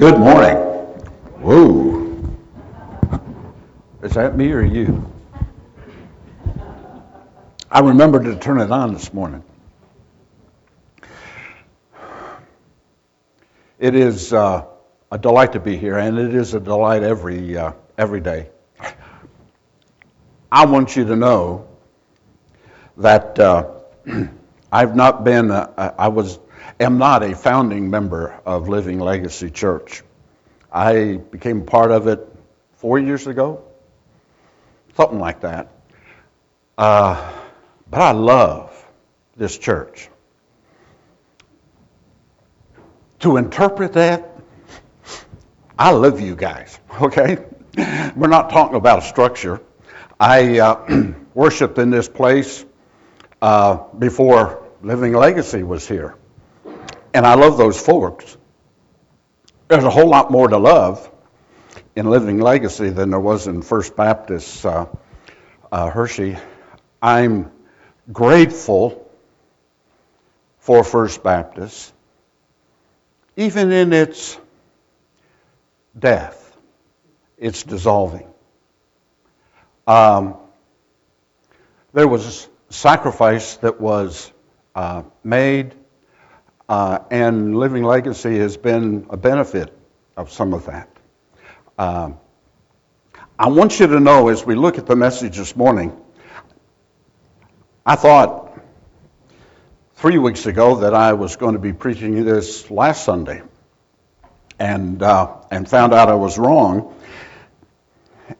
Good morning. Whoa. Is that me or you? I remembered to turn it on this morning. It is uh, a delight to be here, and it is a delight every, uh, every day. I want you to know that uh, I've not been, uh, I was am not a founding member of Living Legacy Church. I became part of it four years ago, something like that. Uh, but I love this church. To interpret that, I love you guys, okay? We're not talking about a structure. I uh, worshiped in this place uh, before Living Legacy was here. And I love those folks. There's a whole lot more to love in Living Legacy than there was in First Baptist uh, uh, Hershey. I'm grateful for First Baptist, even in its death, its dissolving. Um, there was sacrifice that was uh, made uh, and Living Legacy has been a benefit of some of that. Um, I want you to know as we look at the message this morning, I thought three weeks ago that I was going to be preaching this last Sunday and, uh, and found out I was wrong.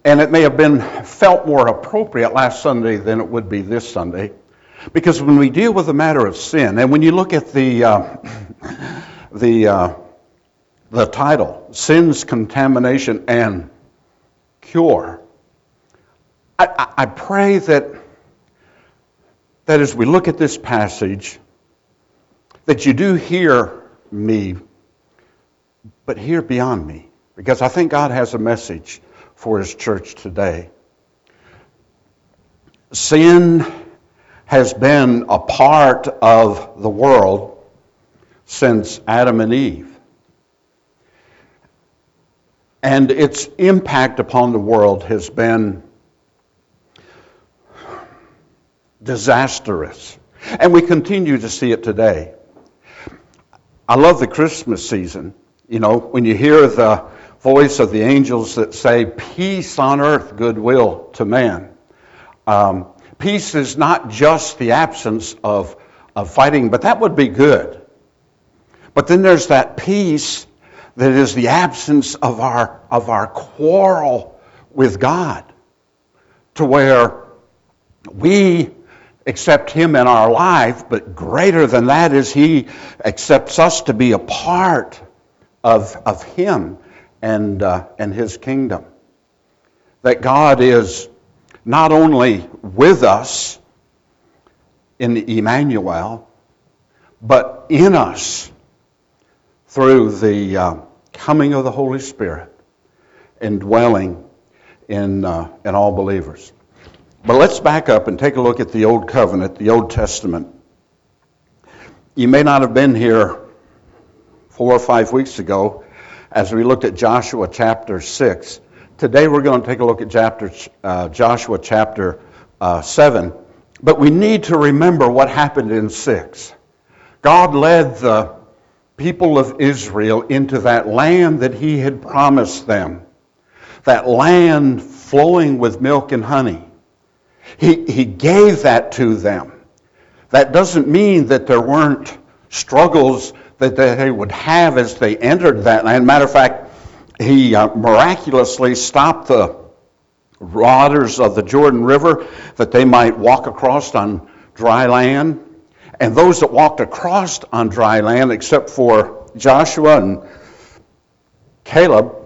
And it may have been felt more appropriate last Sunday than it would be this Sunday. Because when we deal with the matter of sin, and when you look at the, uh, the, uh, the title, Sin's Contamination and Cure, I, I pray that, that as we look at this passage, that you do hear me, but hear beyond me. Because I think God has a message for His church today. Sin has been a part of the world since Adam and Eve. And its impact upon the world has been disastrous. And we continue to see it today. I love the Christmas season. You know, when you hear the voice of the angels that say, Peace on earth, goodwill to man. Um, peace is not just the absence of, of fighting, but that would be good. But then there's that peace that is the absence of our, of our quarrel with God, to where we accept Him in our life, but greater than that is He accepts us to be a part of, of Him and, uh, and His kingdom. That God is not only with us in Emmanuel, but in us through the uh, coming of the Holy Spirit and dwelling in, uh, in all believers. But let's back up and take a look at the Old Covenant, the Old Testament. You may not have been here four or five weeks ago as we looked at Joshua chapter 6. Today we're going to take a look at chapter, uh, Joshua chapter uh, 7. But we need to remember what happened in 6. God led the people of Israel into that land that he had promised them, that land flowing with milk and honey. He, he gave that to them. That doesn't mean that there weren't struggles that they would have as they entered that land. Matter of fact, he uh, miraculously stopped the waters of the Jordan River that they might walk across on dry land. And those that walked across on dry land, except for Joshua and Caleb,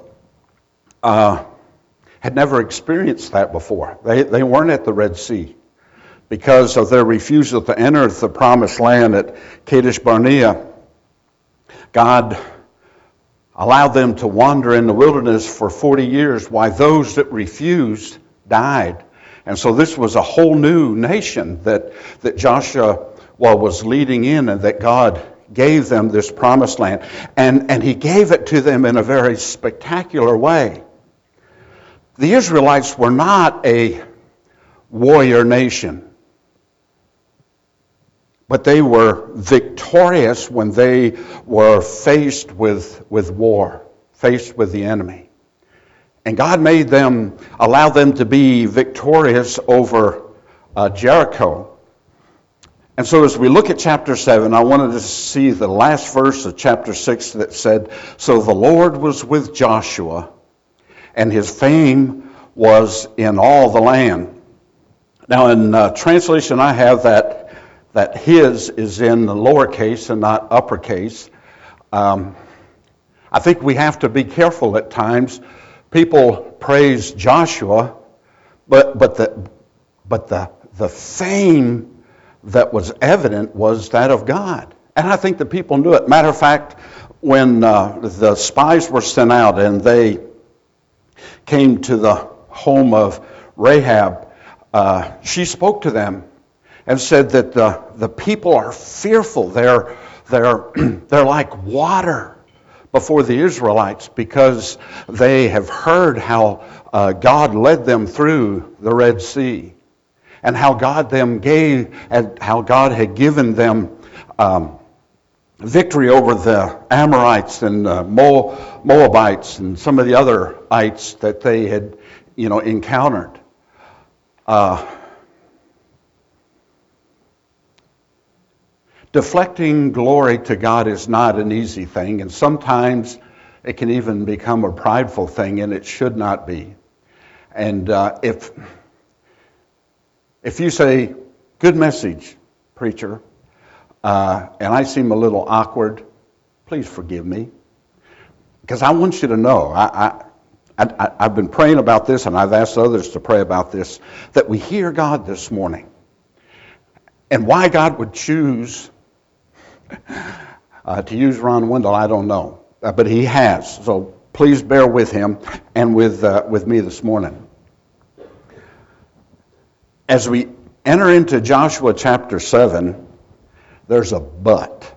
uh, had never experienced that before. They, they weren't at the Red Sea because of their refusal to enter the promised land at Kadesh Barnea. God allowed them to wander in the wilderness for 40 years while those that refused died. And so this was a whole new nation that, that Joshua was leading in and that God gave them this promised land. And, and he gave it to them in a very spectacular way. The Israelites were not a warrior nation, but they were victorious when they were faced with, with war, faced with the enemy. And God made them, allow them to be victorious over uh, Jericho. And so as we look at chapter 7, I wanted to see the last verse of chapter 6 that said, So the Lord was with Joshua, and his fame was in all the land. Now, in uh, translation, I have that, that his is in the lowercase and not uppercase. Um, I think we have to be careful at times. People praise Joshua, but, but, the, but the, the fame that was evident was that of God. And I think the people knew it. Matter of fact, when uh, the spies were sent out and they came to the home of Rahab, uh, she spoke to them and said that the, the people are fearful. They're, they're, they're like water before the Israelites because they have heard how uh, God led them through the Red Sea and how God them gave and how God had given them um, victory over the Amorites and uh, Moabites and some of the other ites that they had, you know, encountered. Uh, deflecting glory to God is not an easy thing, and sometimes it can even become a prideful thing, and it should not be. And uh, if if you say, good message, preacher, uh, and I seem a little awkward, please forgive me. Because I want you to know, I, I, I, I've been praying about this, and I've asked others to pray about this, that we hear God this morning. And why God would choose uh, to use Ron Wendell, I don't know. Uh, but he has. So please bear with him and with, uh, with me this morning as we enter into Joshua chapter 7, there's a but.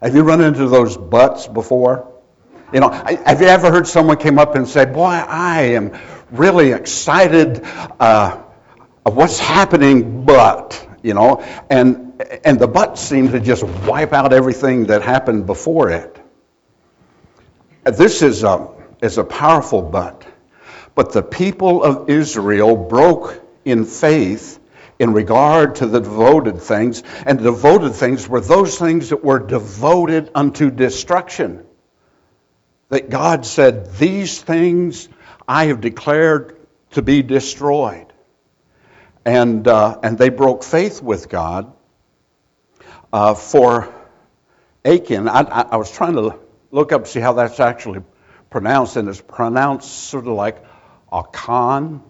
Have you run into those buts before? You know, have you ever heard someone came up and say, "Boy, I am really excited uh, of what's happening, but," you know, and and the but seems to just wipe out everything that happened before it. This is a is a powerful but. But the people of Israel broke in faith in regard to the devoted things, and the devoted things were those things that were devoted unto destruction. That God said, These things I have declared to be destroyed. And, uh, and they broke faith with God. Uh, for Achan, I, I, I was trying to look up see how that's actually pronounced, and it's pronounced sort of like Achan.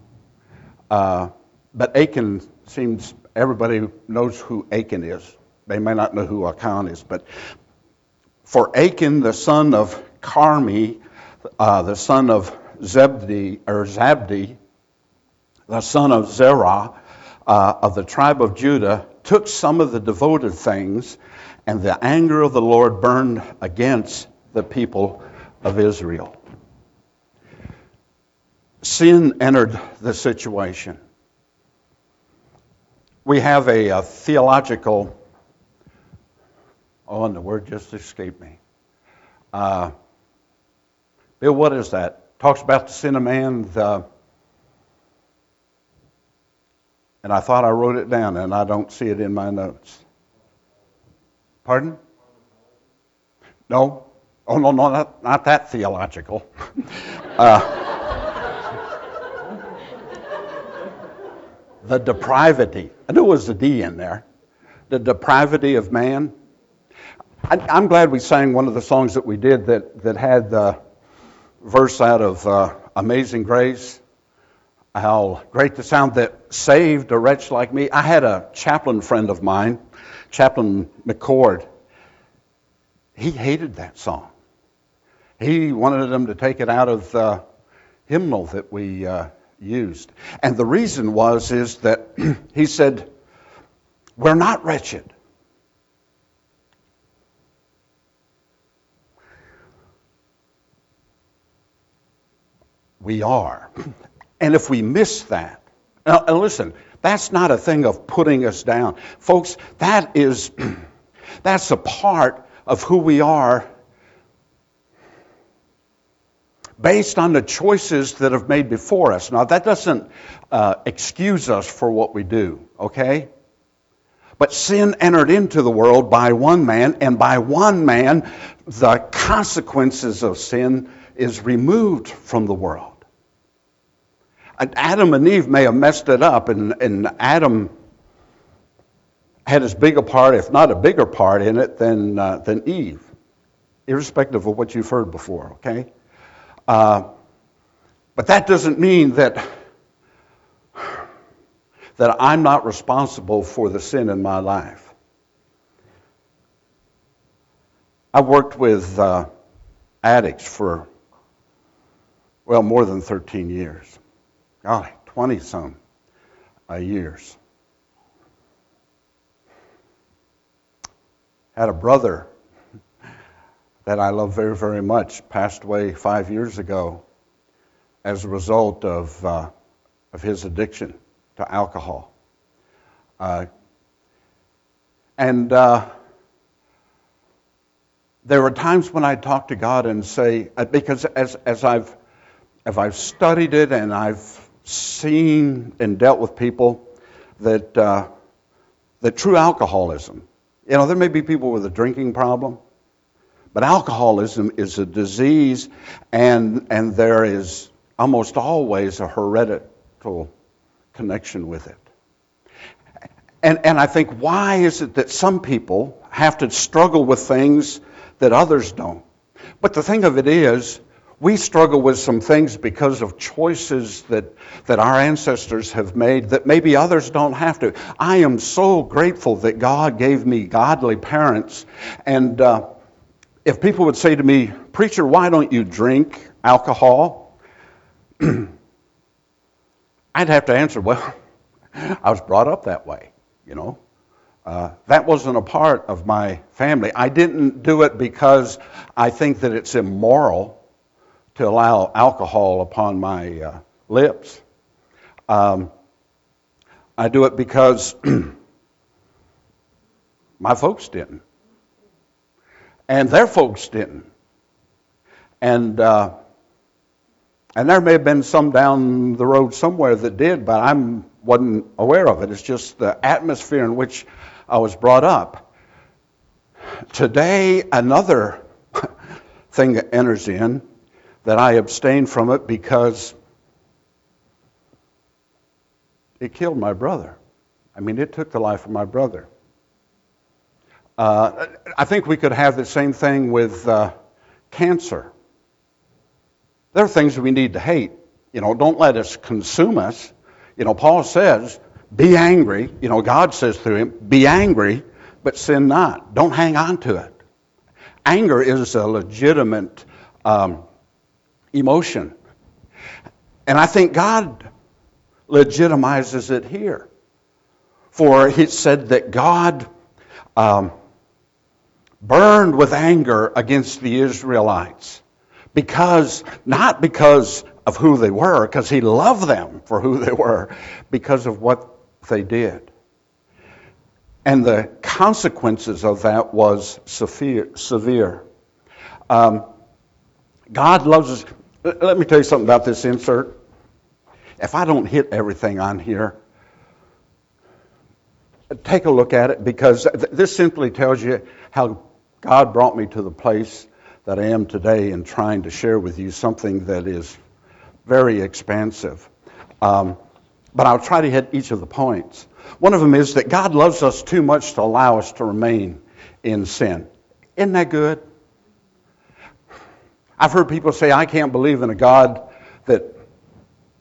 Uh, but Achan seems everybody knows who Achan is. They may not know who Achan is, but for Achan, the son of Carmi, uh, the son of Zebdi or Zabdi, the son of Zerah uh, of the tribe of Judah, took some of the devoted things, and the anger of the Lord burned against the people of Israel. Sin entered the situation we have a, a theological, oh, and the word just escaped me. Uh, Bill, what is that? Talks about the sin of man. The, and I thought I wrote it down, and I don't see it in my notes. Pardon? No. Oh, no, no, not, not that theological. uh, the depravity. I knew it was a D in there. The depravity of man. I, am glad we sang one of the songs that we did that, that had the verse out of uh, Amazing Grace. How great the sound that saved a wretch like me. I had a chaplain friend of mine, Chaplain McCord. He hated that song. He wanted them to take it out of the hymnal that we uh, used. And the reason was is that he said, "We're not wretched. We are." And if we miss that, now, listen, that's not a thing of putting us down. Folks, that is, that's a part of who we are based on the choices that have made before us. Now, that doesn't uh, excuse us for what we do, okay? But sin entered into the world by one man, and by one man, the consequences of sin is removed from the world. Adam and Eve may have messed it up, and, and Adam had as big a part, if not a bigger part, in it than, uh, than Eve, irrespective of what you've heard before, okay? Uh, but that doesn't mean that, that I'm not responsible for the sin in my life. I worked with uh, addicts for, well, more than 13 years. Golly, 20 some years. Had a brother that I love very, very much passed away five years ago as a result of, uh, of his addiction to alcohol. Uh, and uh, there were times when I'd talk to God and say, uh, because as, as, I've, as I've studied it and I've seen and dealt with people, that, uh, that true alcoholism, you know, there may be people with a drinking problem, but alcoholism is a disease, and, and there is almost always a hereditary connection with it. And, and I think, why is it that some people have to struggle with things that others don't? But the thing of it is, we struggle with some things because of choices that, that our ancestors have made that maybe others don't have to. I am so grateful that God gave me godly parents. And uh, if people would say to me, Preacher, why don't you drink alcohol? I'd have to answer, Well, I was brought up that way, you know. Uh, that wasn't a part of my family. I didn't do it because I think that it's immoral to allow alcohol upon my uh, lips. Um, I do it because my folks didn't and their folks didn't. And uh, and there may have been some down the road somewhere that did, but I wasn't aware of it. It's just the atmosphere in which I was brought up. Today, another thing that enters in that I abstain from it because it killed my brother. I mean, it took the life of my brother. Uh, I think we could have the same thing with uh, cancer. There are things we need to hate. You know, don't let us consume us. You know, Paul says, be angry. You know, God says through him, be angry, but sin not. Don't hang on to it. Anger is a legitimate um, emotion. And I think God legitimizes it here. For he said that God um, burned with anger against the Israelites because not because of who they were, because he loved them for who they were, because of what they did. And the consequences of that was severe. severe. Um, God loves us. Let me tell you something about this insert. If I don't hit everything on here, take a look at it because this simply tells you how God brought me to the place that I am today in trying to share with you something that is very expansive. Um, but I'll try to hit each of the points. One of them is that God loves us too much to allow us to remain in sin. Isn't that good? I've heard people say, I can't believe in a God that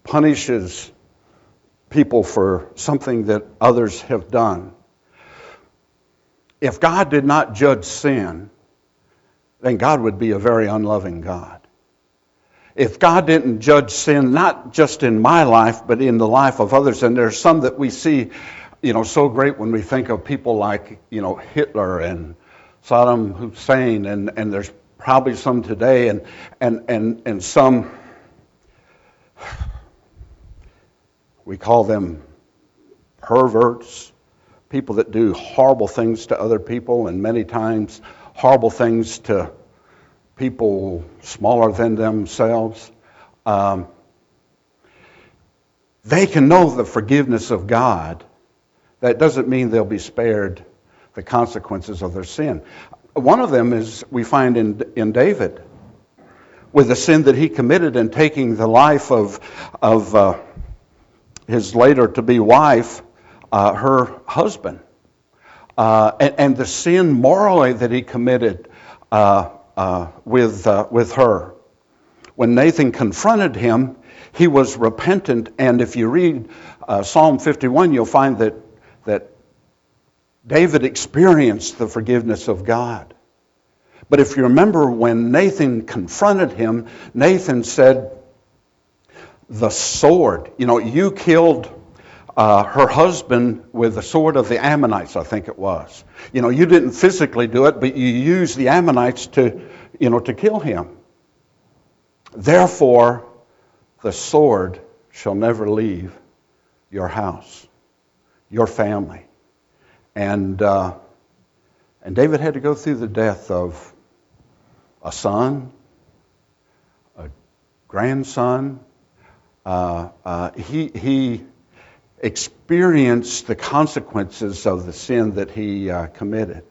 punishes people for something that others have done if God did not judge sin, then God would be a very unloving God. If God didn't judge sin, not just in my life, but in the life of others, and there's some that we see, you know, so great when we think of people like, you know, Hitler and Saddam Hussein, and, and there's probably some today, and, and, and, and some we call them perverts, people that do horrible things to other people, and many times horrible things to people smaller than themselves. Um, they can know the forgiveness of God. That doesn't mean they'll be spared the consequences of their sin. One of them is we find in, in David with the sin that he committed in taking the life of, of uh, his later to be wife, uh, her husband. Uh, and, and, the sin morally that he committed uh, uh, with, uh, with her. When Nathan confronted him, he was repentant. And if you read Psalm 51, you'll find that, that David experienced the forgiveness of God. But if you remember when Nathan confronted him, Nathan said, The sword, you know, you killed uh, her husband with the sword of the Ammonites, I think it was. You know, you didn't physically do it, but you used the Ammonites to, you know, to kill him. Therefore, the sword shall never leave your house, your family. And, uh, and David had to go through the death of a son, a grandson. Uh, uh, he, he experienced the consequences of the sin that he uh, committed.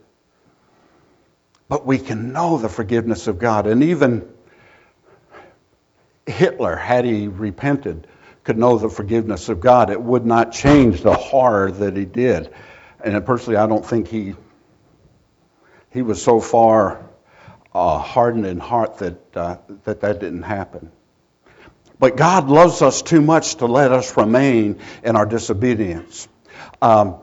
But we can know the forgiveness of God. And even Hitler, had he repented, could know the forgiveness of God. It would not change the horror that he did and personally, I don't think he he was so far uh, hardened in heart that, uh, that that didn't happen. But God loves us too much to let us remain in our disobedience. Um,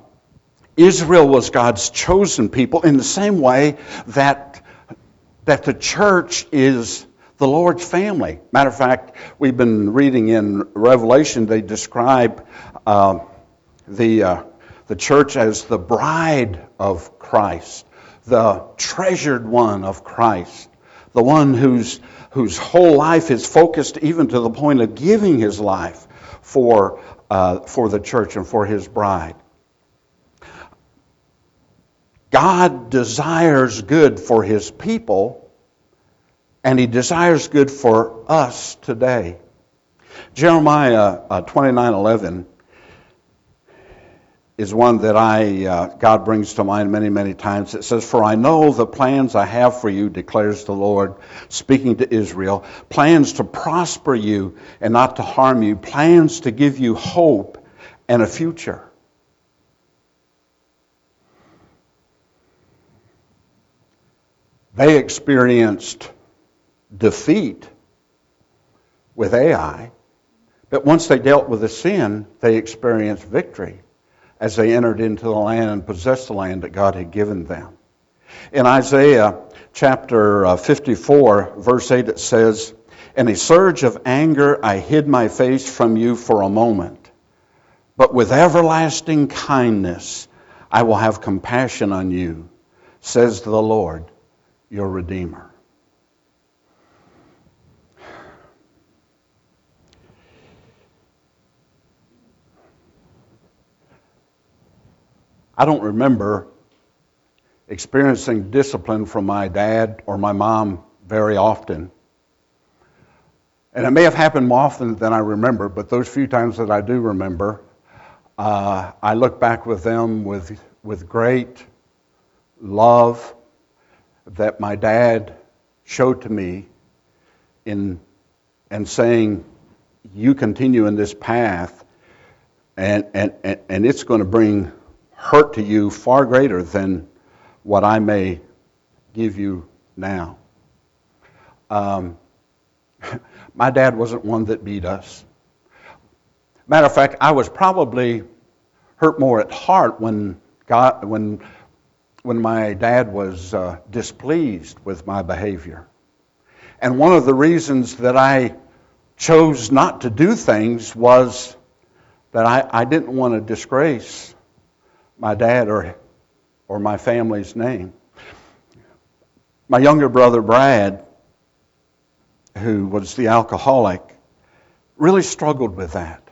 Israel was God's chosen people in the same way that, that the church is the Lord's family. Matter of fact, we've been reading in Revelation, they describe uh, the uh, the church as the bride of Christ, the treasured one of Christ, the one whose, whose whole life is focused even to the point of giving his life for, uh, for the church and for his bride. God desires good for his people, and he desires good for us today. Jeremiah uh, 29 11 is one that I, uh, God brings to mind many, many times. It says, For I know the plans I have for you, declares the Lord, speaking to Israel, plans to prosper you and not to harm you, plans to give you hope and a future. They experienced defeat with Ai, but once they dealt with the sin, they experienced victory as they entered into the land and possessed the land that God had given them. In Isaiah chapter uh, 54, verse 8, it says, In a surge of anger I hid my face from you for a moment, but with everlasting kindness I will have compassion on you, says the Lord, your Redeemer. I don't remember experiencing discipline from my dad or my mom very often. And it may have happened more often than I remember, but those few times that I do remember, uh, I look back with them with, with great love that my dad showed to me in and saying, You continue in this path, and, and, and it's going to bring hurt to you far greater than what I may give you now. Um, my dad wasn't one that beat us. Matter of fact, I was probably hurt more at heart when God, when, when my dad was uh, displeased with my behavior. And one of the reasons that I chose not to do things was that I, I didn't want to disgrace my dad or, or my family's name. My younger brother, Brad, who was the alcoholic, really struggled with that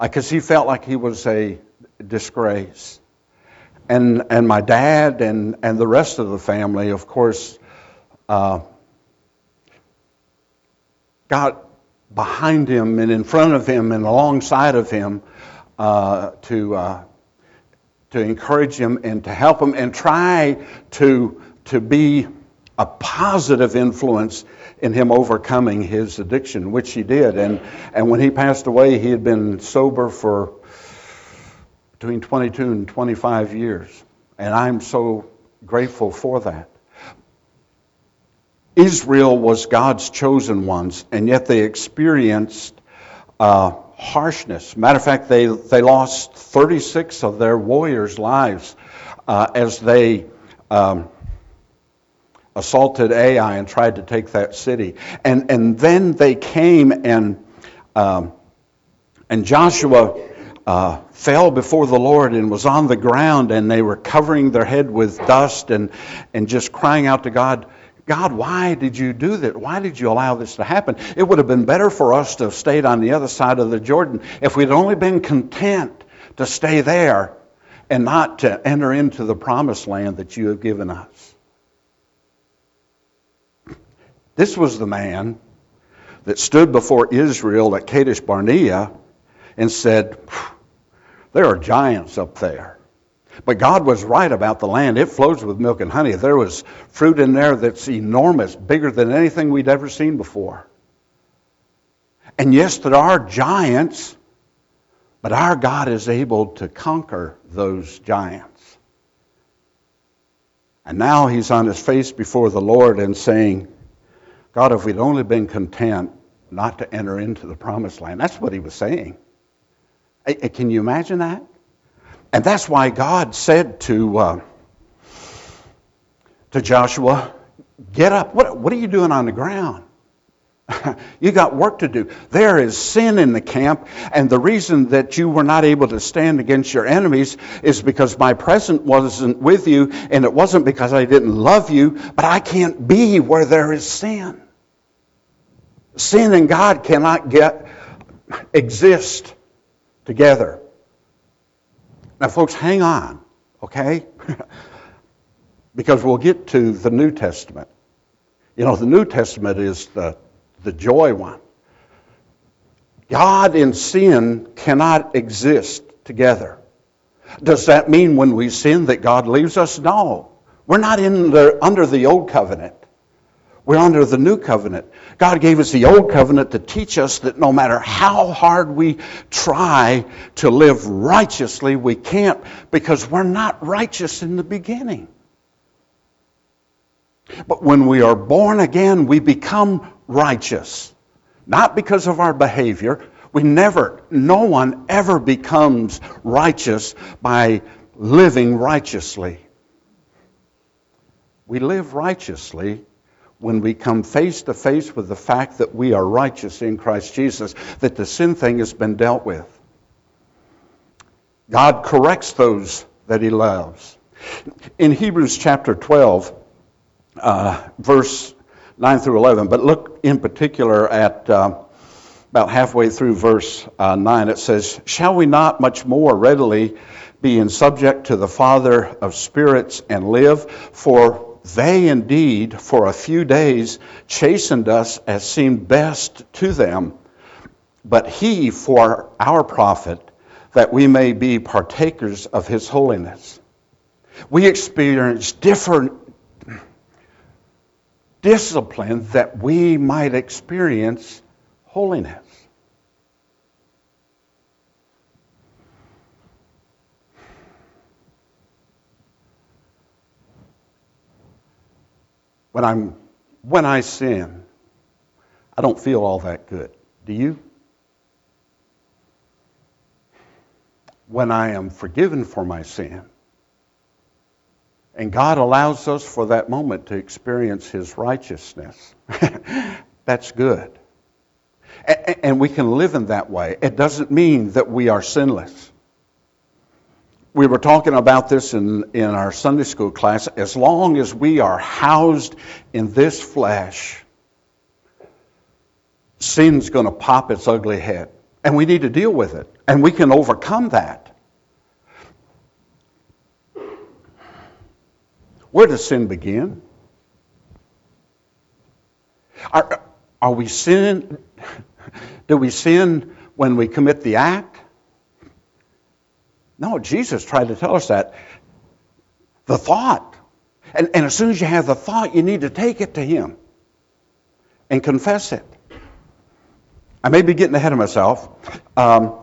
because he felt like he was a disgrace. And, and my dad and, and the rest of the family, of course, uh, got behind him and in front of him and alongside of him uh, to, uh, to encourage him and to help him and try to, to be a positive influence in him overcoming his addiction, which he did. And, and when he passed away, he had been sober for between 22 and 25 years. And I'm so grateful for that. Israel was God's chosen ones, and yet they experienced uh, harshness. Matter of fact, they, they lost 36 of their warriors' lives uh, as they um, assaulted Ai and tried to take that city. And, and then they came and, um, and Joshua uh, fell before the Lord and was on the ground, and they were covering their head with dust and, and just crying out to God God, why did you do that? Why did you allow this to happen? It would have been better for us to have stayed on the other side of the Jordan if we'd only been content to stay there and not to enter into the promised land that you have given us. This was the man that stood before Israel at Kadesh Barnea and said, There are giants up there. But God was right about the land. It flows with milk and honey. There was fruit in there that's enormous, bigger than anything we'd ever seen before. And yes, there are giants, but our God is able to conquer those giants. And now he's on his face before the Lord and saying, God, if we'd only been content not to enter into the promised land. That's what he was saying. Can you imagine that? And that's why God said to, uh, to Joshua, Get up. What, what are you doing on the ground? you got work to do. There is sin in the camp, and the reason that you were not able to stand against your enemies is because my presence wasn't with you, and it wasn't because I didn't love you, but I can't be where there is sin. Sin and God cannot get exist together. Now, folks, hang on, okay? because we'll get to the New Testament. You know, the New Testament is the, the joy one. God and sin cannot exist together. Does that mean when we sin that God leaves us? No. We're not in the, under the old covenant. We're under the new covenant. God gave us the old covenant to teach us that no matter how hard we try to live righteously, we can't because we're not righteous in the beginning. But when we are born again, we become righteous. Not because of our behavior. We never, no one ever becomes righteous by living righteously. We live righteously when we come face to face with the fact that we are righteous in Christ Jesus, that the sin thing has been dealt with. God corrects those that he loves. In Hebrews chapter 12, uh, verse 9 through 11, but look in particular at uh, about halfway through verse uh, 9, it says, Shall we not much more readily be in subject to the Father of spirits and live? For they indeed, for a few days, chastened us as seemed best to them, but he for our profit, that we may be partakers of his holiness. We experience different discipline that we might experience holiness. When I'm when I sin, I don't feel all that good. Do you? When I am forgiven for my sin, and God allows us for that moment to experience His righteousness, that's good. And we can live in that way. It doesn't mean that we are sinless we were talking about this in, in our Sunday school class. As long as we are housed in this flesh, sin's going to pop its ugly head. And we need to deal with it. And we can overcome that. Where does sin begin? Are, are we sin? Do we sin when we commit the act? No, Jesus tried to tell us that. The thought. And, and as soon as you have the thought, you need to take it to Him and confess it. I may be getting ahead of myself. Um,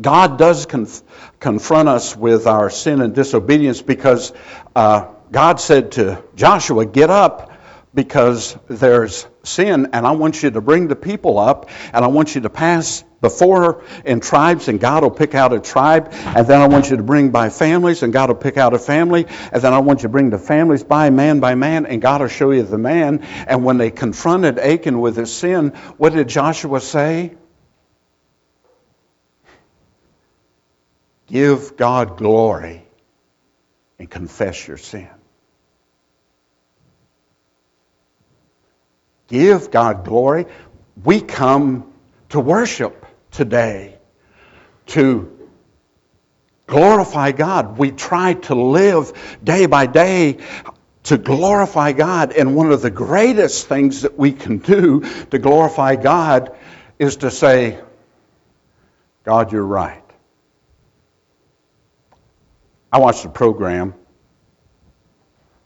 God does conf- confront us with our sin and disobedience because uh, God said to Joshua, Get up because there's sin, and I want you to bring the people up, and I want you to pass before in tribes, and God will pick out a tribe, and then I want you to bring by families, and God will pick out a family, and then I want you to bring the families by man by man, and God will show you the man. And when they confronted Achan with his sin, what did Joshua say? Give God glory and confess your sin. Give God glory. We come to worship today, to glorify God. We try to live day by day to glorify God. And one of the greatest things that we can do to glorify God is to say, God, you're right. I watched a program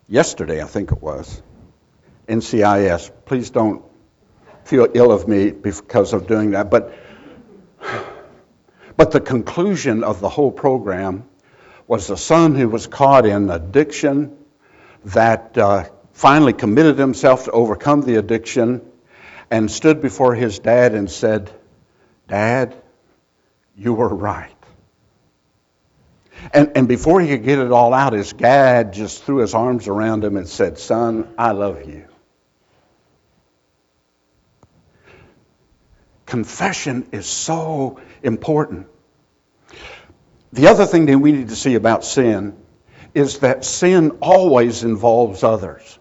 yesterday, I think it was, NCIS. Please don't feel ill of me because of doing that. But, but the conclusion of the whole program was a son who was caught in addiction that uh, finally committed himself to overcome the addiction and stood before his dad and said, Dad, you were right. And, and before he could get it all out, his dad just threw his arms around him and said, Son, I love you. Confession is so important. The other thing that we need to see about sin is that sin always involves others.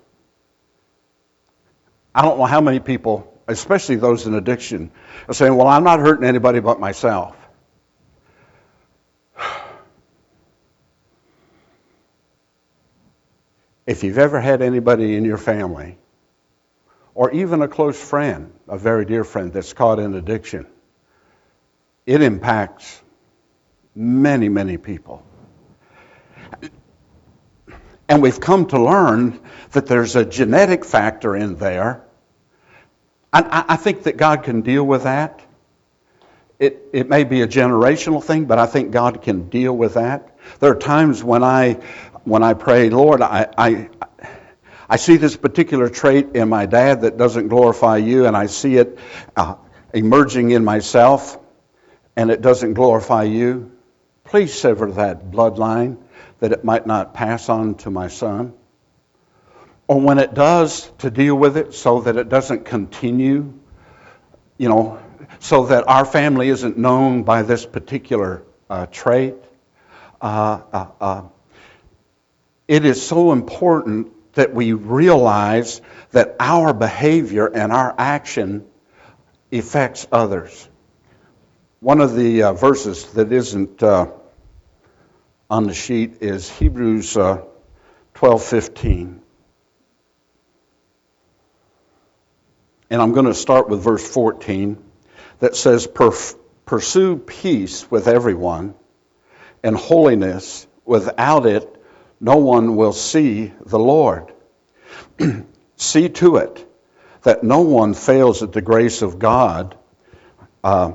I don't know how many people, especially those in addiction, are saying, Well, I'm not hurting anybody but myself. If you've ever had anybody in your family, or even a close friend, a very dear friend that's caught in addiction, it impacts many, many people. And we've come to learn that there's a genetic factor in there. And I think that God can deal with that. It, it may be a generational thing, but I think God can deal with that. There are times when I when I pray, Lord, I, I, I see this particular trait in my dad that doesn't glorify you, and I see it uh, emerging in myself, and it doesn't glorify you. Please sever that bloodline that it might not pass on to my son. Or when it does, to deal with it so that it doesn't continue, you know, so that our family isn't known by this particular uh, trait. Uh, uh, uh it is so important that we realize that our behavior and our action affects others. One of the uh, verses that isn't uh, on the sheet is Hebrews uh, 12:15. And I'm going to start with verse 14 that says, Pursue peace with everyone and holiness. Without it, no one will see the Lord. see to it that no one fails at the grace of God, uh,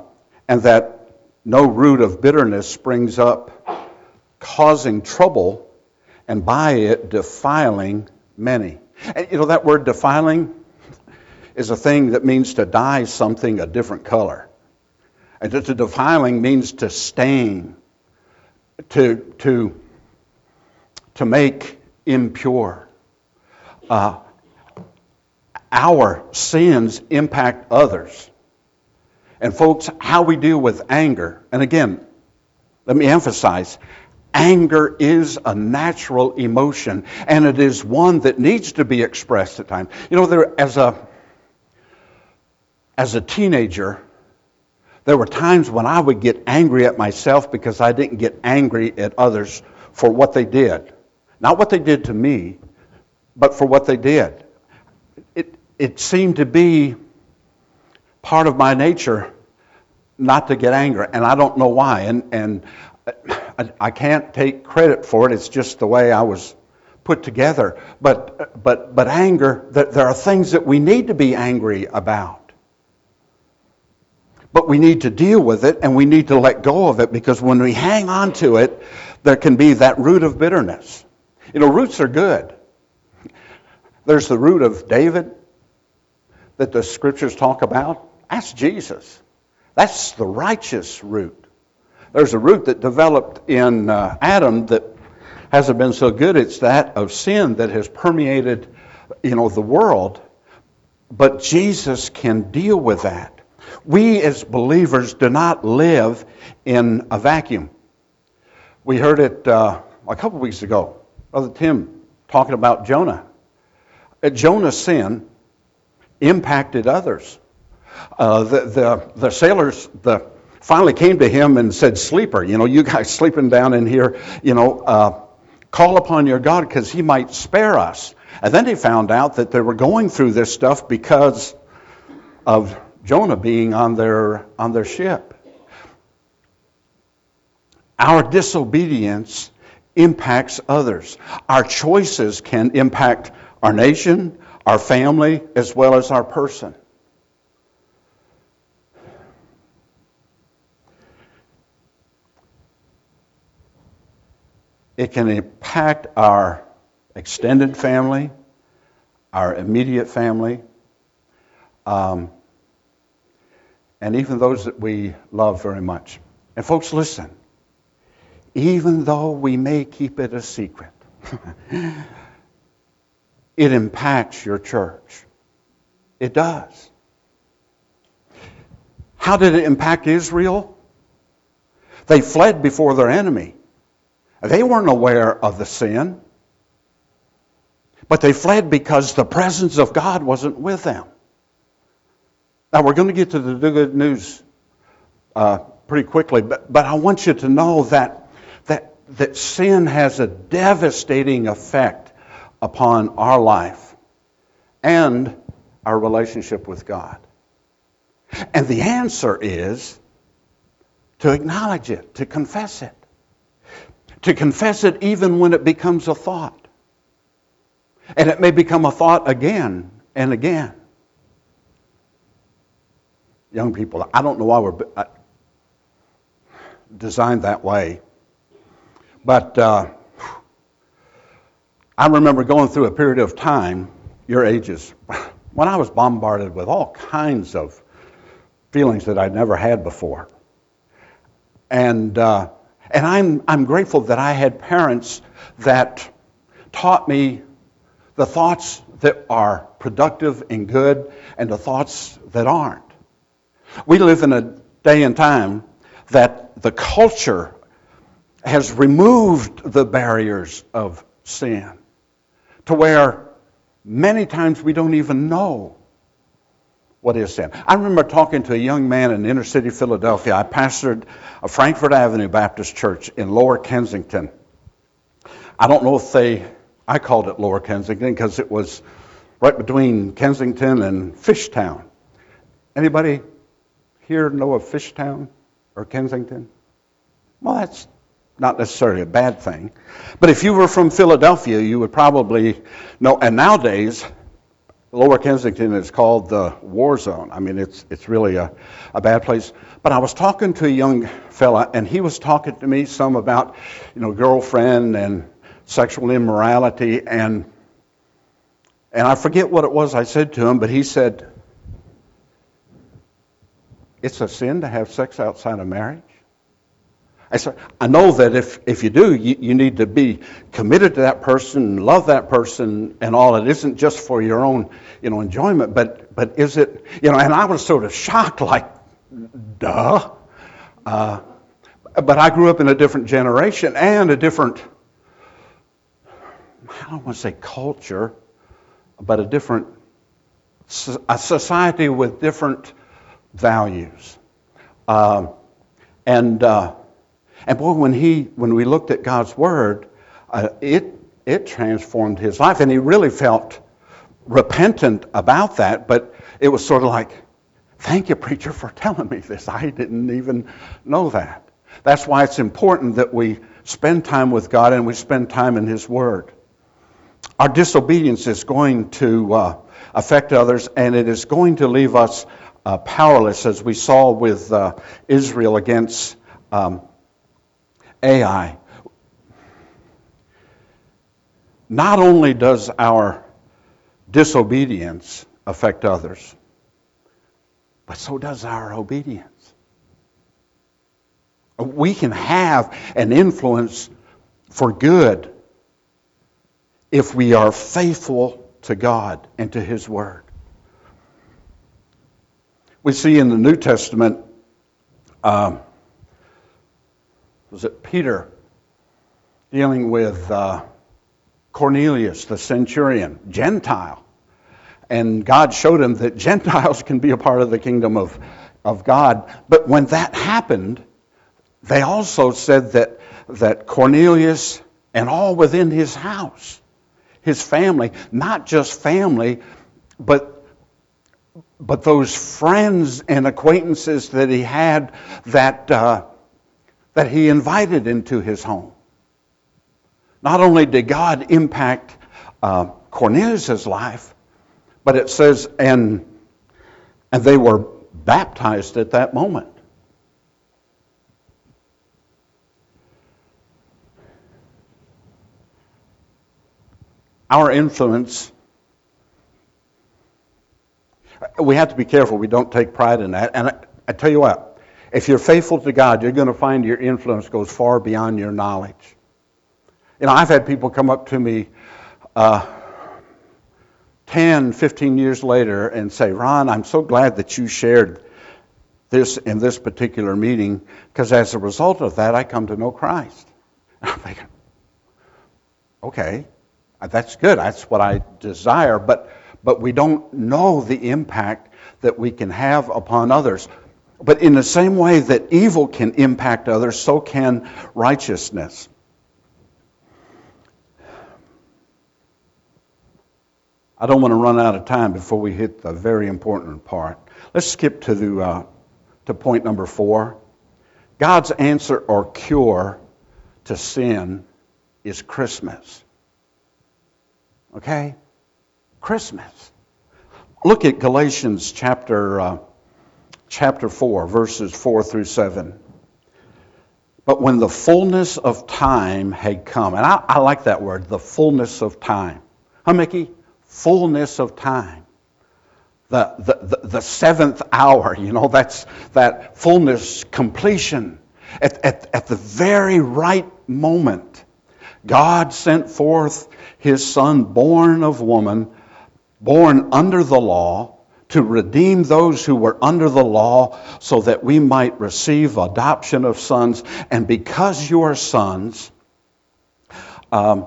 and that no root of bitterness springs up, causing trouble, and by it defiling many. And you know, that word defiling is a thing that means to dye something a different color. And to defiling means to stain, to, to to make impure. Uh, our sins impact others. And, folks, how we deal with anger, and again, let me emphasize anger is a natural emotion, and it is one that needs to be expressed at times. You know, there, as a as a teenager, there were times when I would get angry at myself because I didn't get angry at others for what they did. Not what they did to me, but for what they did. It, it seemed to be part of my nature not to get angry, and I don't know why. And, and I, I can't take credit for it. It's just the way I was put together. But, but, but anger, there are things that we need to be angry about. But we need to deal with it and we need to let go of it because when we hang on to it, there can be that root of bitterness. You know, roots are good. There's the root of David that the scriptures talk about. That's Jesus. That's the righteous root. There's a root that developed in uh, Adam that hasn't been so good. It's that of sin that has permeated, you know, the world. But Jesus can deal with that. We as believers do not live in a vacuum. We heard it uh, a couple weeks ago. Brother Tim talking about Jonah. Uh, Jonah's sin impacted others. Uh, the, the, the sailors, the finally came to him and said, Sleeper, you know, you guys sleeping down in here, you know, uh, call upon your God because he might spare us. And then they found out that they were going through this stuff because of Jonah being on their, on their ship. Our disobedience impacts others. Our choices can impact our nation, our family, as well as our person. It can impact our extended family, our immediate family, um, and even those that we love very much. And folks, listen. Even though we may keep it a secret, it impacts your church. It does. How did it impact Israel? They fled before their enemy. They weren't aware of the sin, but they fled because the presence of God wasn't with them. Now, we're going to get to the good news uh, pretty quickly, but, but I want you to know that, that, sin has a devastating effect upon our life and our relationship with God. And the answer is to acknowledge it, to confess it to confess it even when it becomes a thought. And it may become a thought again and again. Young people, I don't know why we're uh, designed that way, but uh, I remember going through a period of time, your ages, when I was bombarded with all kinds of feelings that I'd never had before. And uh, and I'm, I'm grateful that I had parents that taught me the thoughts that are productive and good and the thoughts that aren't. We live in a day and time that the culture has removed the barriers of sin to where many times we don't even know what is sin? I remember talking to a young man in inner city Philadelphia. I pastored a Frankford Avenue Baptist Church in Lower Kensington. I don't know if they, I called it Lower Kensington because it was right between Kensington and Fishtown. Anybody here know of Fishtown or Kensington? Well, that's not necessarily a bad thing. But if you were from Philadelphia, you would probably know, and nowadays, Lower Kensington is called the war zone. I mean, it's, it's really a, a bad place. But I was talking to a young fella, and he was talking to me some about, you know, girlfriend and sexual immorality, and and I forget what it was I said to him, but he said, "It's a sin to have sex outside of marriage." I said, I know that if, if you do, you, you need to be committed to that person, love that person, and all. It isn't just for your own, you know, enjoyment, but but is it, you know? And I was sort of shocked, like, duh. Uh, but I grew up in a different generation and a different, I don't want to say culture, but a different, a society with different values. Um, and, uh, and boy, when, he, when we looked at God's Word, uh, it, it transformed his life. And he really felt repentant about that, but it was sort of like, thank you, preacher, for telling me this. I didn't even know that. That's why it's important that we spend time with God and we spend time in His Word. Our disobedience is going to uh, affect others, and it is going to leave us uh, powerless, as we saw with uh, Israel against um, Ai. Not only does our disobedience affect others, but so does our obedience. We can have an influence for good if we are faithful to God and to His Word. We see in the New Testament, um, was it Peter dealing with uh, Cornelius, the centurion, Gentile. And God showed him that Gentiles can be a part of the kingdom of, of God. But when that happened, they also said that, that Cornelius and all within his house, his family, not just family, but, but those friends and acquaintances that he had that, uh, that he invited into his home. Not only did God impact uh, Cornelius' life, but it says, and, and they were baptized at that moment. our influence, we have to be careful we don't take pride in that. And I, I tell you what, if you're faithful to God, you're going to find your influence goes far beyond your knowledge. You know, I've had people come up to me uh, 10, 15 years later and say, Ron, I'm so glad that you shared this in this particular meeting because as a result of that, I come to know Christ. I'm thinking, okay, uh, that's good. That's what I desire. But, but we don't know the impact that we can have upon others. But in the same way that evil can impact others, so can righteousness. I don't want to run out of time before we hit the very important part. Let's skip to, the, uh, to point number four. God's answer or cure to sin is Christmas. Okay? Christmas. Look at Galatians chapter, uh, chapter 4, verses 4 through 7. But when the fullness of time had come, and I, I like that word, the fullness of time. Huh, Mickey? Fullness of time. The, the, the, the seventh hour, you know, that's that fullness, completion. At, at, at the very right moment, God sent forth his son, born of woman, born under the law, to redeem those who were under the law, so that we might receive adoption of sons. And because you are sons, um,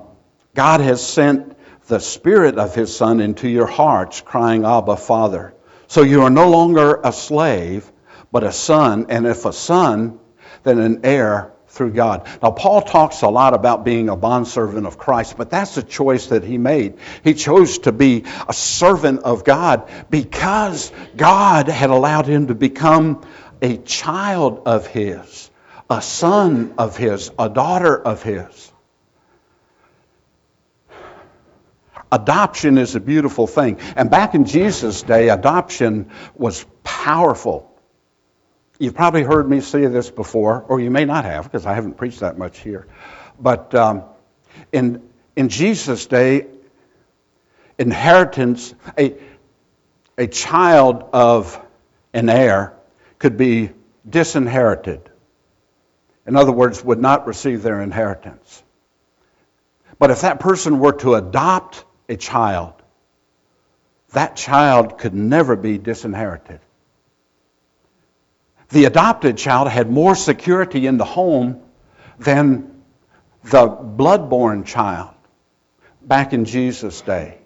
God has sent the Spirit of His Son into your hearts, crying, Abba, Father. So you are no longer a slave, but a son. And if a son, then an heir through God. Now, Paul talks a lot about being a bondservant of Christ, but that's a choice that he made. He chose to be a servant of God because God had allowed him to become a child of his, a son of his, a daughter of his. Adoption is a beautiful thing. And back in Jesus' day, adoption was powerful. You've probably heard me say this before, or you may not have, because I haven't preached that much here. But um, in, in Jesus' day, inheritance, a, a child of an heir could be disinherited. In other words, would not receive their inheritance. But if that person were to adopt a child, that child could never be disinherited the adopted child had more security in the home than the blood-born child back in Jesus' day.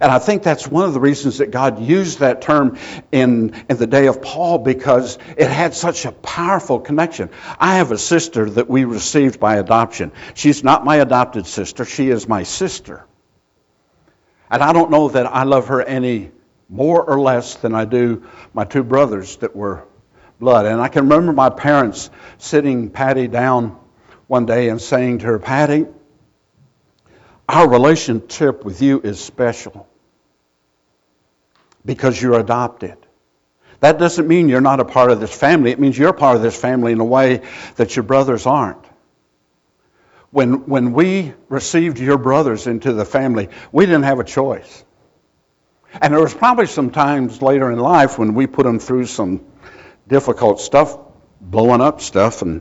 And I think that's one of the reasons that God used that term in, in the day of Paul because it had such a powerful connection. I have a sister that we received by adoption. She's not my adopted sister, she is my sister. And I don't know that I love her any more or less than I do my two brothers that were blood. And I can remember my parents sitting Patty down one day and saying to her, Patty, our relationship with you is special because you're adopted. That doesn't mean you're not a part of this family. It means you're part of this family in a way that your brothers aren't. When, when we received your brothers into the family, we didn't have a choice. And there was probably some times later in life when we put them through some difficult stuff, blowing up stuff and,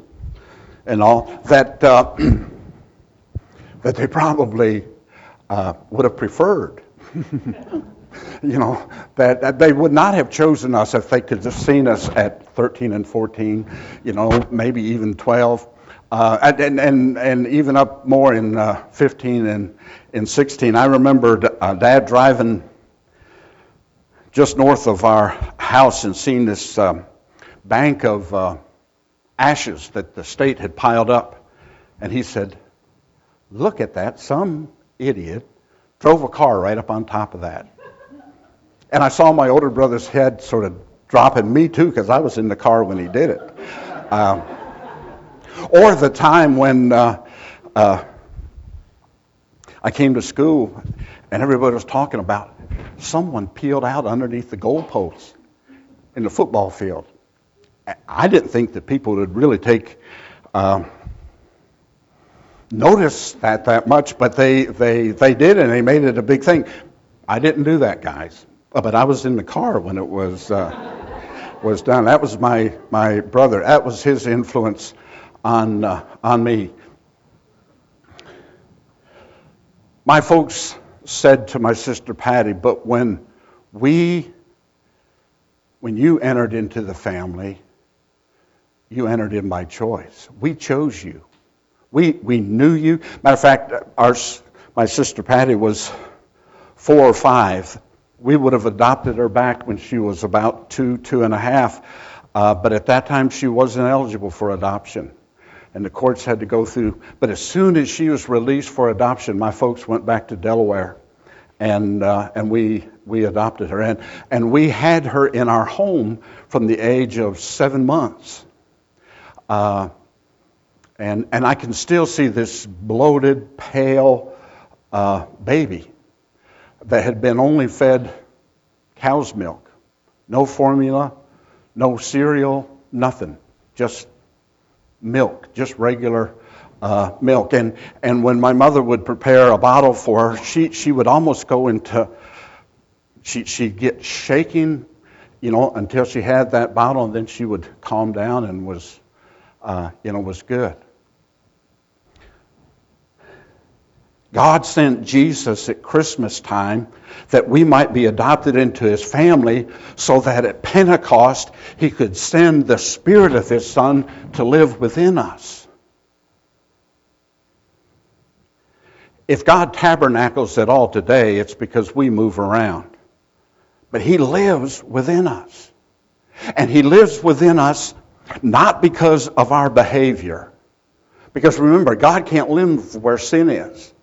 and all, that, uh, that they probably uh, would have preferred. you know, that, that, they would not have chosen us if they could have seen us at 13 and 14, you know, maybe even 12. Uh, and, and, and even up more in uh, 15 and in 16. I remember uh, Dad driving just north of our house and seeing this um, bank of uh, ashes that the state had piled up. And he said, Look at that. Some idiot drove a car right up on top of that. And I saw my older brother's head sort of dropping me too because I was in the car when he did it. Um, or the time when uh, uh, I came to school and everybody was talking about someone peeled out underneath the goalposts in the football field. I didn't think that people would really take uh, notice that that much, but they, they, they did, and they made it a big thing. I didn't do that, guys, but I was in the car when it was uh, was done. That was my my brother. That was his influence on, uh, on me. My folks said to my sister Patty, but when we, when you entered into the family, you entered in by choice. We chose you. We, we knew you. Matter of fact, our, my sister Patty was four or five. We would have adopted her back when she was about two, two and a half. Uh, but at that time, she wasn't eligible for adoption and the courts had to go through. But as soon as she was released for adoption, my folks went back to Delaware, and uh, and we we adopted her, and and we had her in our home from the age of seven months. Uh, and and I can still see this bloated, pale uh, baby that had been only fed cow's milk, no formula, no cereal, nothing, just milk, just regular uh, milk. And, and when my mother would prepare a bottle for her, she, she would almost go into, she, she'd get shaking, you know, until she had that bottle, and then she would calm down and was, uh, you know, was good. God sent Jesus at Christmas time that we might be adopted into his family so that at Pentecost he could send the Spirit of his Son to live within us. If God tabernacles at all today, it's because we move around. But he lives within us. And he lives within us not because of our behavior. Because remember, God can't live where sin is.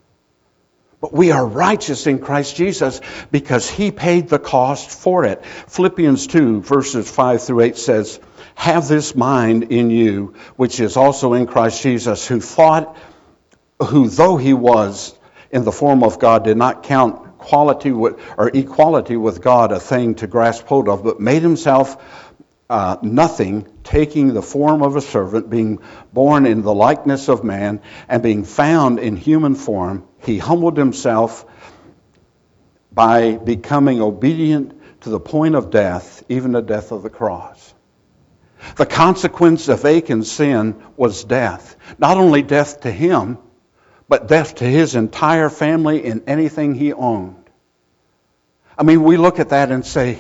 But we are righteous in Christ Jesus because he paid the cost for it. Philippians 2, verses 5 through 8 says, Have this mind in you, which is also in Christ Jesus, who thought, who though he was in the form of God, did not count quality with, or equality with God a thing to grasp hold of, but made himself uh, nothing, taking the form of a servant, being born in the likeness of man, and being found in human form, he humbled himself by becoming obedient to the point of death, even the death of the cross. The consequence of Achan's sin was death. Not only death to him, but death to his entire family and anything he owned. I mean, we look at that and say,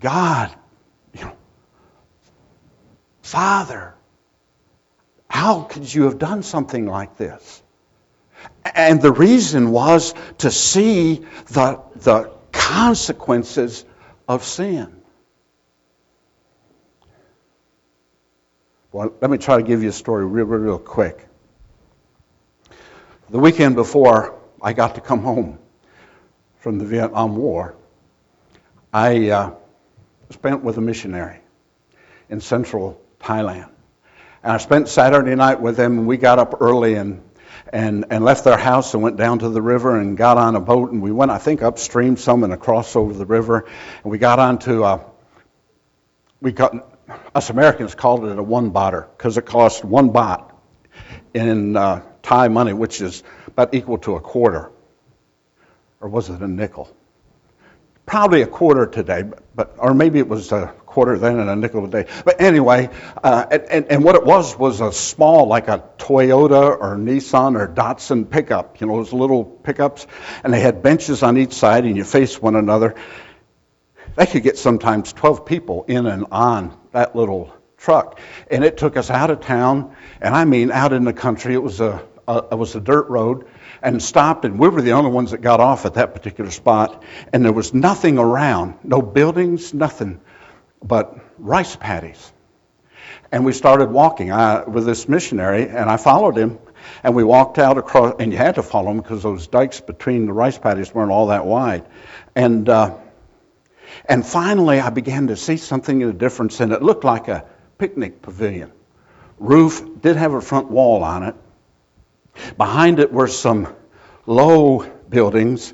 God, Father, how could you have done something like this? And the reason was to see the, the consequences of sin. Well, let me try to give you a story real, real, real quick. The weekend before I got to come home from the Vietnam War, I uh, spent with a missionary in central Thailand. And I spent Saturday night with them, and we got up early and, and, and left their house and went down to the river and got on a boat. And we went, I think, upstream some and across over the river. And we got onto, a we got, us Americans called it a one botter because it cost one baht in uh, Thai money, which is about equal to a quarter. Or was it a nickel? Probably a quarter today, but, but or maybe it was a quarter then and a nickel a day. But anyway, uh, and, and what it was was a small, like a Toyota or Nissan or Datsun pickup, you know, those little pickups, and they had benches on each side and you face one another. They could get sometimes 12 people in and on that little truck. And it took us out of town, and I mean out in the country. It was a, a, it was a dirt road, and stopped, and we were the only ones that got off at that particular spot. And there was nothing around, no buildings, nothing but rice paddies. And we started walking I, with this missionary, and I followed him. And we walked out across, and you had to follow him because those dikes between the rice paddies weren't all that wide. And uh, and finally, I began to see something of a difference, and it looked like a picnic pavilion. Roof did have a front wall on it. Behind it were some low buildings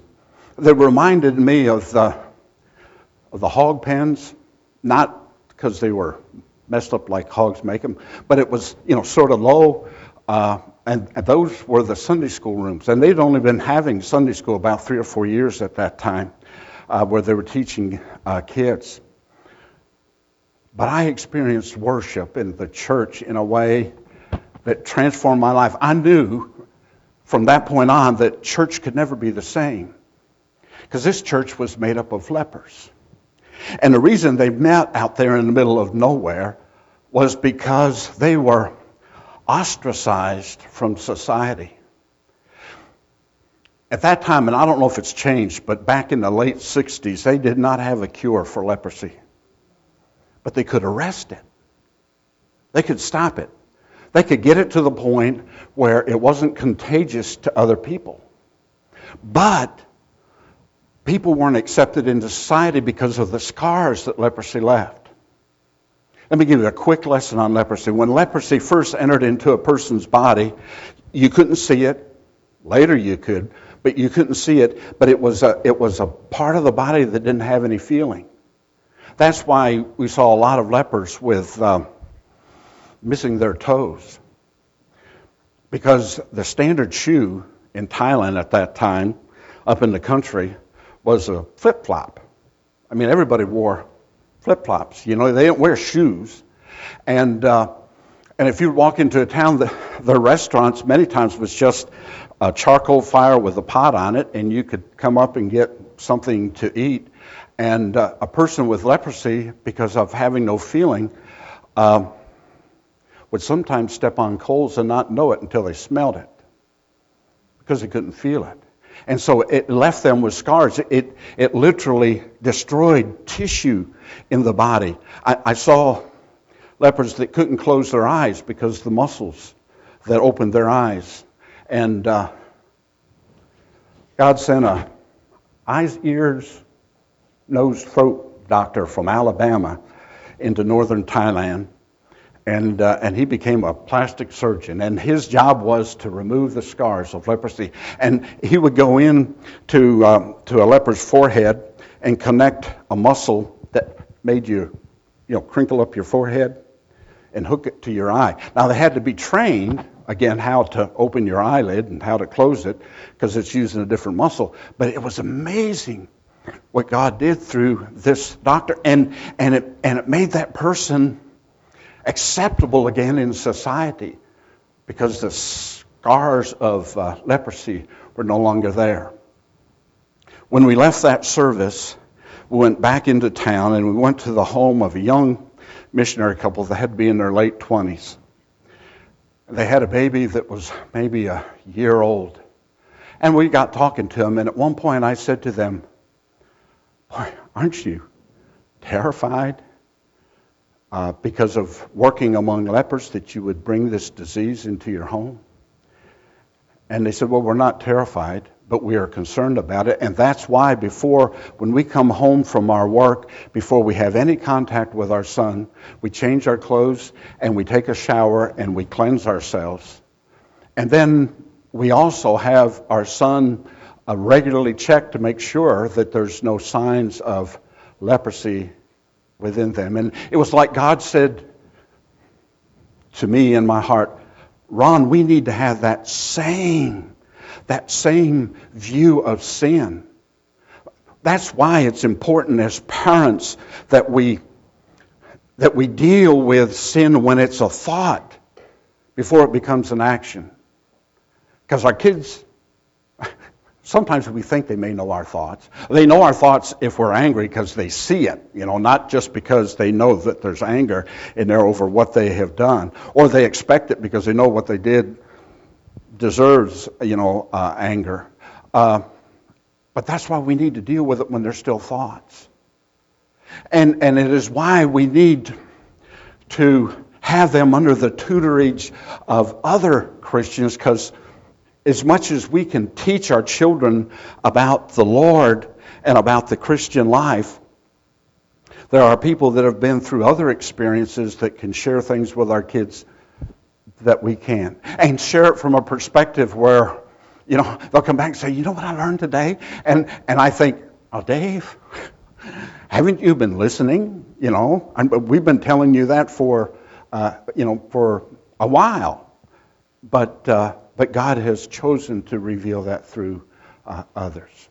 that reminded me of the, of the hog pens, not because they were messed up like hogs make them, but it was, you know, sort of low. Uh, and, and, those were the Sunday school rooms. And they'd only been having Sunday school about three or four years at that time, uh, where they were teaching uh, kids. But I experienced worship in the church in a way that transformed my life. I knew from that point on that church could never be the same because this church was made up of lepers. And the reason they met out there in the middle of nowhere was because they were ostracized from society. At that time, and I don't know if it's changed, but back in the late 60s, they did not have a cure for leprosy. But they could arrest it, they could stop it. They could get it to the point where it wasn't contagious to other people. But people weren't accepted into society because of the scars that leprosy left. Let me give you a quick lesson on leprosy. When leprosy first entered into a person's body, you couldn't see it. Later you could, but you couldn't see it. But it was a, it was a part of the body that didn't have any feeling. That's why we saw a lot of lepers with um, missing their toes. Because the standard shoe in Thailand at that time, up in the country, was a flip flop. I mean, everybody wore flip flops. You know, they didn't wear shoes. And, uh, and if you walk into a town, the, the restaurants many times was just a charcoal fire with a pot on it, and you could come up and get something to eat. And uh, a person with leprosy, because of having no feeling, uh, would sometimes step on coals and not know it until they smelled it because they couldn't feel it. And so it left them with scars. It, it literally destroyed tissue in the body. I, I saw lepers that couldn't close their eyes because the muscles that opened their eyes. And uh, God sent a eyes, ears, nose, throat doctor from Alabama into northern Thailand and, uh, and he became a plastic surgeon. And his job was to remove the scars of leprosy. And he would go in to, um, to a leper's forehead and connect a muscle that made you, you know, crinkle up your forehead and hook it to your eye. Now, they had to be trained, again, how to open your eyelid and how to close it because it's using a different muscle. But it was amazing what God did through this doctor. And, and, it, and it made that person acceptable again in society because the scars of uh, leprosy were no longer there. When we left that service, we went back into town and we went to the home of a young missionary couple that had to be in their late 20s. They had a baby that was maybe a year old And we got talking to them, and at one point I said to them, Boy, aren't you terrified uh, because of working among lepers that you would bring this disease into your home? And they said, Well, we're not terrified, but we are concerned about it. And that's why, before, when we come home from our work, before we have any contact with our son, we change our clothes and we take a shower and we cleanse ourselves. And then we also have our son uh, regularly checked to make sure that there's no signs of leprosy within them. And it was like God said to me in my heart, Ron, we need to have that same, that same view of sin. That's why it's important as parents that we, that we deal with sin when it's a thought before it becomes an action. Because our kids, sometimes we think they may know our thoughts. They know our thoughts if we're angry because they see it, you know, not just because they know that there's anger in there over what they have done, or they expect it because they know what they did deserves, you know, uh, anger. Uh, but that's why we need to deal with it when there's still thoughts. And, and it is why we need to have them under the tutorage of other Christians because as much as we can teach our children about the Lord and about the Christian life, there are people that have been through other experiences that can share things with our kids that we can't, And share it from a perspective where, you know, they'll come back and say, you know what I learned today? And, and I think, oh, Dave, haven't you been listening? You know, we've been telling you that for, uh, you know, for a while. But, uh, but God has chosen to reveal that through uh, others.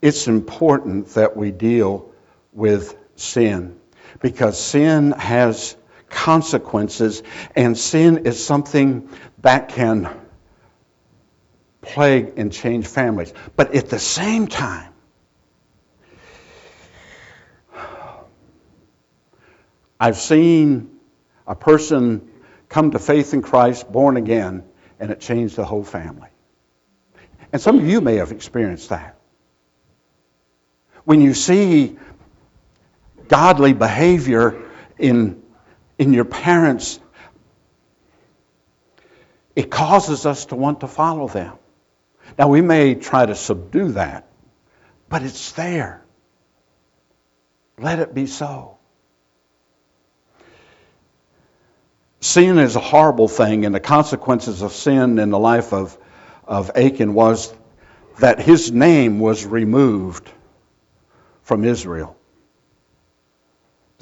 It's important that we deal with sin because sin has consequences, and sin is something that can plague and change families. But at the same time, I've seen a person come to faith in Christ, born again, and it changed the whole family. And some of you may have experienced that. When you see godly behavior in, in your parents, it causes us to want to follow them. Now, we may try to subdue that, but it's there. Let it be so. Sin is a horrible thing, and the consequences of sin in the life of, of Achan was that his name was removed from Israel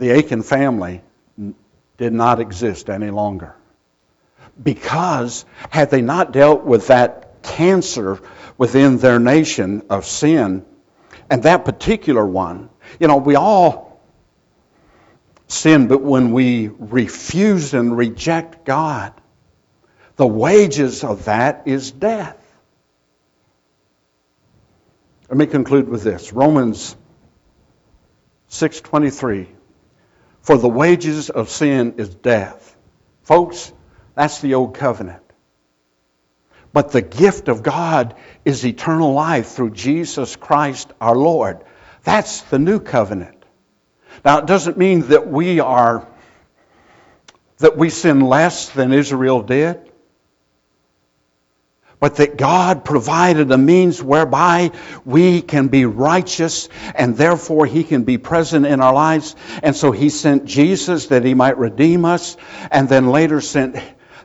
the Achan family did not exist any longer. Because had they not dealt with that cancer within their nation of sin, and that particular one, you know, we all sin, but when we refuse and reject God, the wages of that is death. Let me conclude with this. Romans 6:23 for the wages of sin is death. Folks, that's the old covenant. But the gift of God is eternal life through Jesus Christ our Lord. That's the new covenant. Now, it doesn't mean that we are, that we sin less than Israel did but that God provided a means whereby we can be righteous and therefore He can be present in our lives. And so He sent Jesus that He might redeem us and then later sent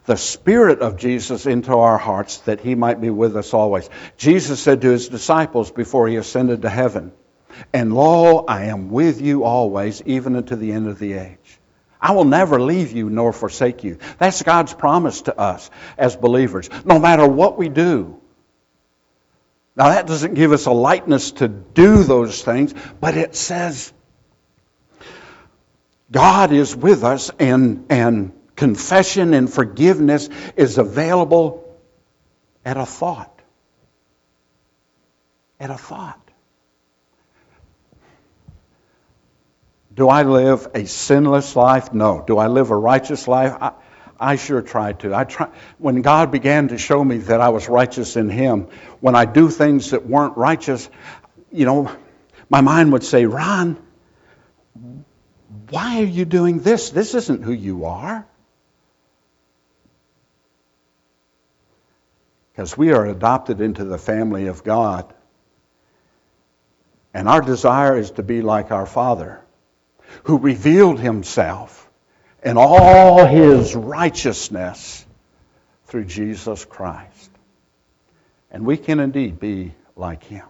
the Spirit of Jesus into our hearts that He might be with us always. Jesus said to His disciples before He ascended to heaven, And lo, I am with you always, even unto the end of the age. I will never leave you nor forsake you. That's God's promise to us as believers, no matter what we do. Now, that doesn't give us a lightness to do those things, but it says God is with us and, and confession and forgiveness is available at a thought. At a thought. Do I live a sinless life? No. Do I live a righteous life? I, I sure tried to. I try, when God began to show me that I was righteous in Him, when I do things that weren't righteous, you know, my mind would say, Ron, why are you doing this? This isn't who you are. Because we are adopted into the family of God. And our desire is to be like our Father, who revealed Himself in all His righteousness through Jesus Christ. And we can indeed be like Him.